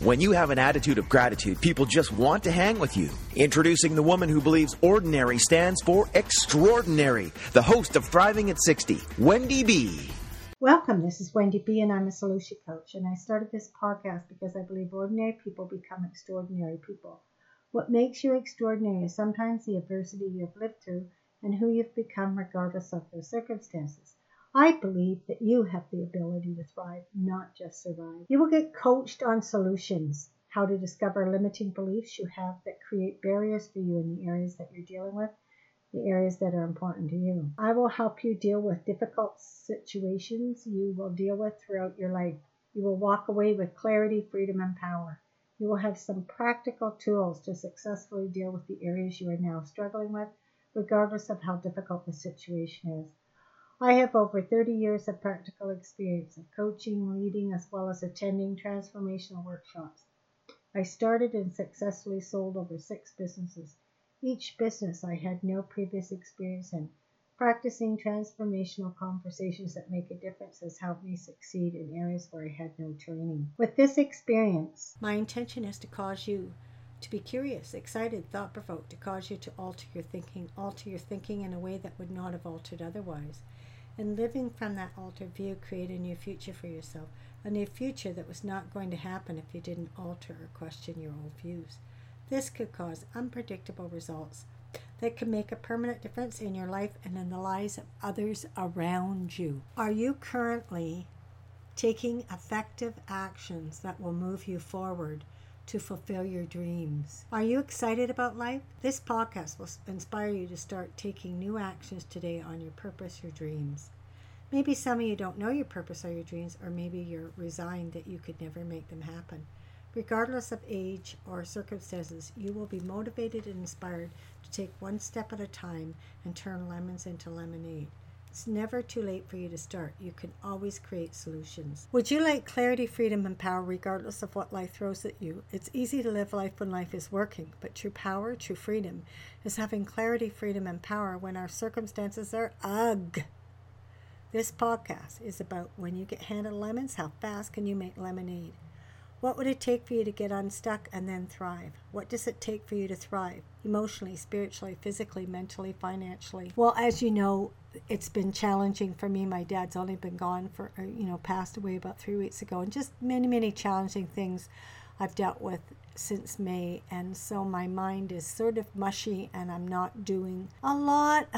When you have an attitude of gratitude, people just want to hang with you. Introducing the woman who believes ordinary stands for extraordinary, the host of Thriving at 60, Wendy B. Welcome, this is Wendy B, and I'm a solution coach. And I started this podcast because I believe ordinary people become extraordinary people. What makes you extraordinary is sometimes the adversity you've lived through and who you've become, regardless of those circumstances. I believe that you have the ability to thrive, not just survive. You will get coached on solutions, how to discover limiting beliefs you have that create barriers for you in the areas that you're dealing with the areas that are important to you. I will help you deal with difficult situations you will deal with throughout your life. You will walk away with clarity, freedom, and power. You will have some practical tools to successfully deal with the areas you are now struggling with, regardless of how difficult the situation is. I have over 30 years of practical experience of coaching, leading, as well as attending transformational workshops. I started and successfully sold over six businesses. Each business I had no previous experience in. Practicing transformational conversations that make a difference has helped me succeed in areas where I had no training. With this experience, my intention is to cause you to be curious, excited, thought provoked, to cause you to alter your thinking, alter your thinking in a way that would not have altered otherwise. And living from that altered view, create a new future for yourself, a new future that was not going to happen if you didn't alter or question your old views. This could cause unpredictable results that can make a permanent difference in your life and in the lives of others around you. Are you currently taking effective actions that will move you forward to fulfill your dreams? Are you excited about life? This podcast will inspire you to start taking new actions today on your purpose, your dreams. Maybe some of you don't know your purpose or your dreams, or maybe you're resigned that you could never make them happen. Regardless of age or circumstances, you will be motivated and inspired to take one step at a time and turn lemons into lemonade. It's never too late for you to start. You can always create solutions. Would you like clarity, freedom, and power regardless of what life throws at you? It's easy to live life when life is working, but true power, true freedom, is having clarity, freedom, and power when our circumstances are ugh. This podcast is about when you get handed lemons, how fast can you make lemonade? What would it take for you to get unstuck and then thrive? What does it take for you to thrive emotionally, spiritually, physically, mentally, financially? Well, as you know, it's been challenging for me. My dad's only been gone for, uh, you know, passed away about three weeks ago, and just many, many challenging things I've dealt with since May. And so my mind is sort of mushy, and I'm not doing a lot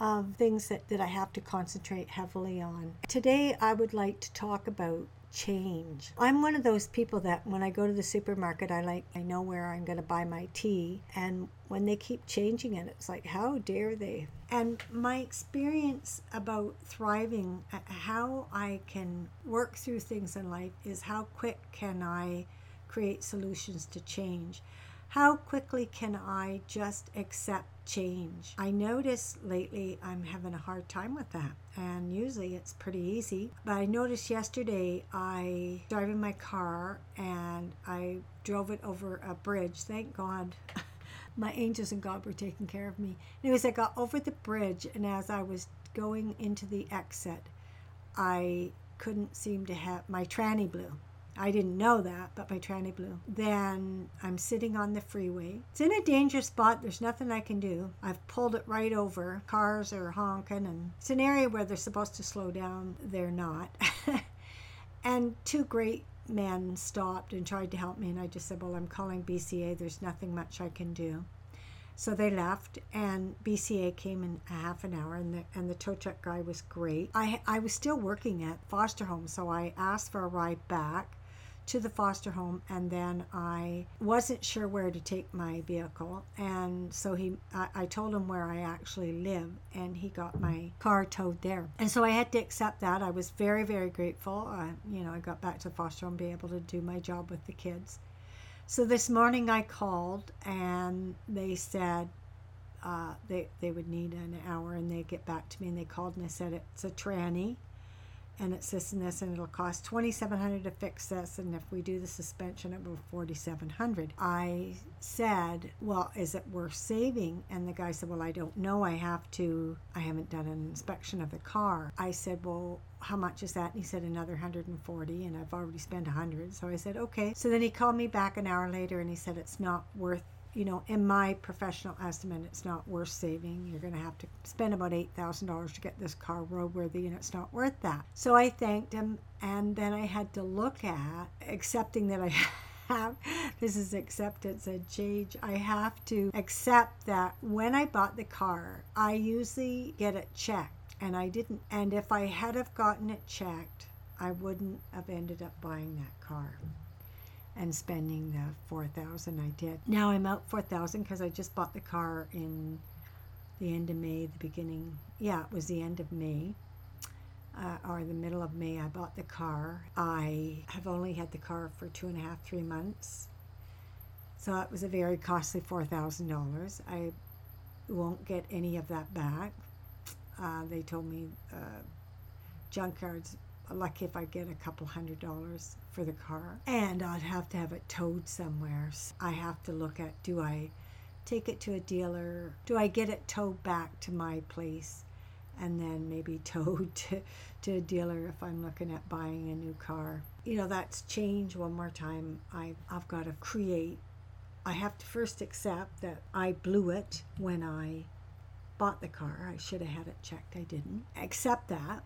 of things that, that I have to concentrate heavily on. Today, I would like to talk about change. I'm one of those people that when I go to the supermarket, I like, I know where I'm going to buy my tea. And when they keep changing it, it's like, how dare they? And my experience about thriving, uh, how I can work through things in life is how quick can I create solutions to change? How quickly can I just accept change? I notice lately I'm having a hard time with that, and usually it's pretty easy. But I noticed yesterday I driving my car and I drove it over a bridge. Thank God. my angels and God were taking care of me. Anyways, I got over the bridge, and as I was going into the exit, I couldn't seem to have my tranny blew. I didn't know that, but my tranny blew. Then I'm sitting on the freeway. It's in a dangerous spot. There's nothing I can do. I've pulled it right over. Cars are honking, and it's an area where they're supposed to slow down. They're not. and two great men stopped and tried to help me, and I just said, Well, I'm calling BCA. There's nothing much I can do. So they left, and BCA came in a half an hour, and the and the tow truck guy was great. I I was still working at foster home, so I asked for a ride back to the foster home, and then I wasn't sure where to take my vehicle, and so he I, I told him where I actually live, and he got my car towed there, and so I had to accept that. I was very very grateful. Uh, you know, I got back to the foster home, be able to do my job with the kids. So this morning I called and they said uh, they, they would need an hour and they'd get back to me and they called and they said it's a tranny and it's this and this and it'll cost 2700 to fix this and if we do the suspension it will be 4700 i said well is it worth saving? And the guy said well i don't know. I have to i haven't done an inspection of the car. I said well how much is that? And he said another 140 and i've already spent 100 so i said okay. So then he called me back an hour later and he said it's not worth you know, in my professional estimate, it's not worth saving. You're going to have to spend about $8,000 to get this car roadworthy, and it's not worth that. So I thanked him, and then I had to look at accepting that I have this is acceptance and change. I have to accept that when I bought the car, I usually get it checked, and I didn't. And if I had have gotten it checked, I wouldn't have ended up buying that car and spending the 4000 I did. Now I'm out 4000 because I just bought the car in the end of May, the beginning, yeah, it was the end of May. Uh, or the middle of May, I bought the car. I have only had the car for two and a half, three months. So it was a very costly $4,000. I won't get any of that back. Uh, they told me uh, junkyards lucky if I get a couple hundred dollars for the car. And I'd have to have it towed somewhere. So I have to look at do I take it to a dealer? Do I get it towed back to my place? And then maybe towed to, to a dealer if I'm looking at buying a new car. You know, that's change one more time. I, I've got to create. I have to first accept that I blew it when I bought the car. I should have had it checked. I didn't. Accept that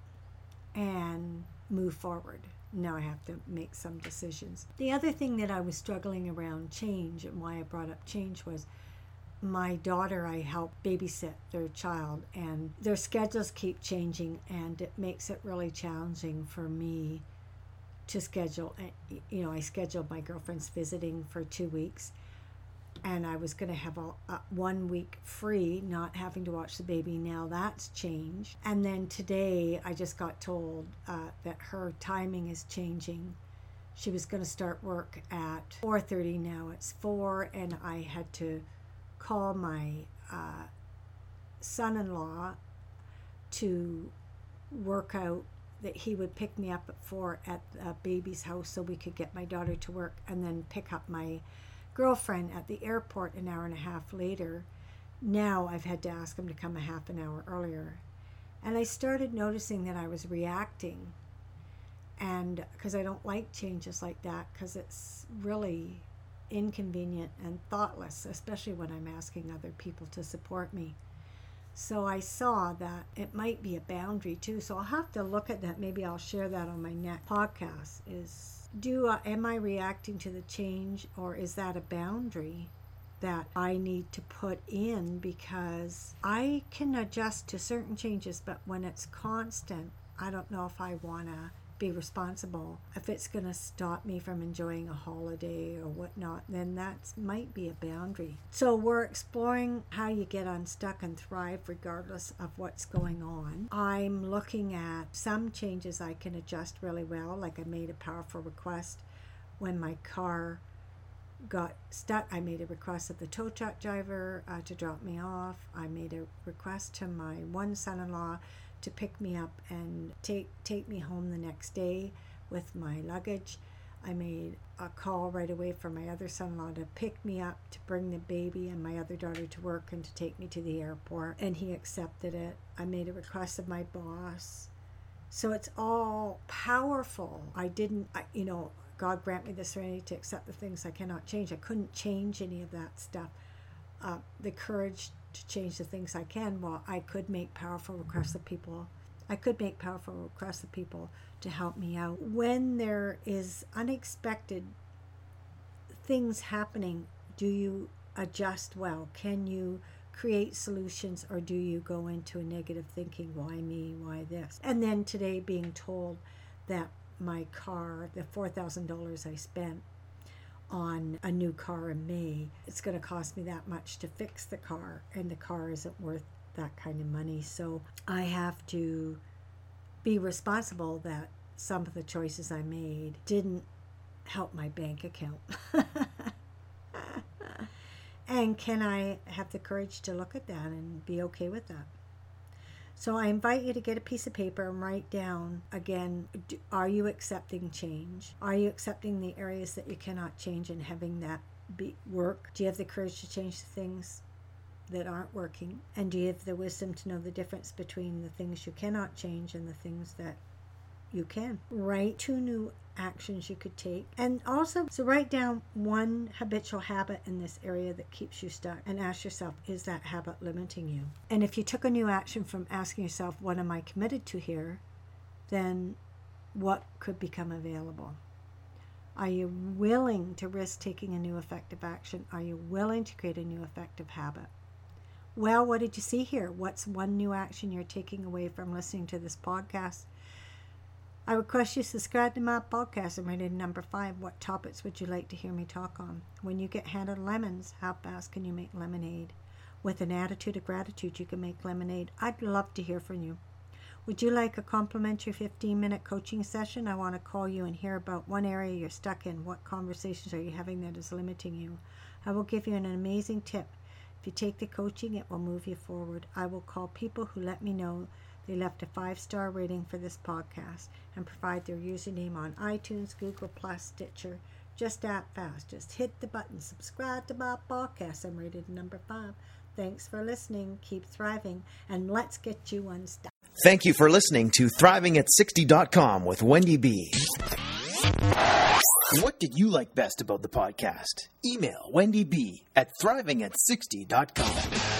and move forward. Now I have to make some decisions. The other thing that I was struggling around change and why I brought up change was my daughter, I help babysit their child, and their schedules keep changing, and it makes it really challenging for me to schedule. Eh, you know, I scheduled my girlfriend's visiting for two weeks, and I was going to have a, one week free, not having to watch the baby. Now that's changed. And then today, I just got told uh, that her timing is changing. She was going to start work at 4:30. Now it's four, and I had to call my uh, son-in-law to work out that he would pick me up at four at the baby's house so we could get my daughter to work and then pick up my girlfriend at the airport an hour and a half later. Now I've had to ask him to come a half an hour earlier. And I started noticing that I was reacting. And because I don't like changes like that, because it's really inconvenient and thoughtless, especially when I'm asking other people to support me. So I saw that it might be a boundary too. So I'll have to look at that. Maybe I'll share that on my next podcast. Is do uh, am I reacting to the change or is that a boundary that I need to put in? Because I can adjust to certain changes but when it's constant I don't know if I want to be responsible. If it's going to stop me from enjoying a holiday or whatnot, then that might be a boundary. So we're exploring how you get unstuck and thrive regardless of what's going on. I'm looking at some changes I can adjust really well, like I made a powerful request when my car got stuck. I made a request of the tow truck driver uh, to drop me off. I made a request to my one son in law to pick me up and take take me home the next day with my luggage. I made a call right away for my other son-in-law to pick me up to bring the baby and my other daughter to work and to take me to the airport and he accepted it. I made a request of my boss. So it's all powerful. I didn't I, you know, God grant me the serenity to accept the things I cannot change. I couldn't change any of that stuff. Uh, the courage to change the things I can, well, I could make powerful requests of people. I could make powerful requests of people to help me out. When there is unexpected things happening, do you adjust well? Can you create solutions or do you go into a negative thinking? Why me? Why this? And then today being told that my car, the $4,000 I spent on a new car in May, it's going to cost me that much to fix the car, and the car isn't worth that kind of money. So I have to be responsible that some of the choices I made didn't help my bank account. and can I have the courage to look at that and be okay with that? So I invite you to get a piece of paper and write down again are you accepting change? Are you accepting the areas that you cannot change and having that be work? Do you have the courage to change the things that aren't working? And do you have the wisdom to know the difference between the things you cannot change and the things that you can? Write two new actions you could take. And also, so write down one habitual habit in this area that keeps you stuck and ask yourself, is that habit limiting you? And if you took a new action from asking yourself, what am I committed to here? Then what could become available? Are you willing to risk taking a new effective action? Are you willing to create a new effective habit? Well, what did you see here? What's one new action you're taking away from listening to this podcast? I request you subscribe to my podcast and rated number five. What topics would you like to hear me talk on? When you get handed lemons, how fast can you make lemonade? With an attitude of gratitude, you can make lemonade. I'd love to hear from you. Would you like a complimentary 15 minute coaching session? I want to call you and hear about one area you're stuck in. What conversations are you having that is limiting you? I will give you an amazing tip. If you take the coaching, it will move you forward. I will call people who let me know they left a five star rating for this podcast and provide their username on iTunes, Google Play, Stitcher. Just that fast. Just hit the button, subscribe to my podcast. I'm rated number five. Thanks for listening. Keep thriving, and let's get you unstuck. Thank you for listening to ThrivingAt60.com with Wendy B. What did you like best about the podcast? Email Wendy B at ThrivingAt60.com.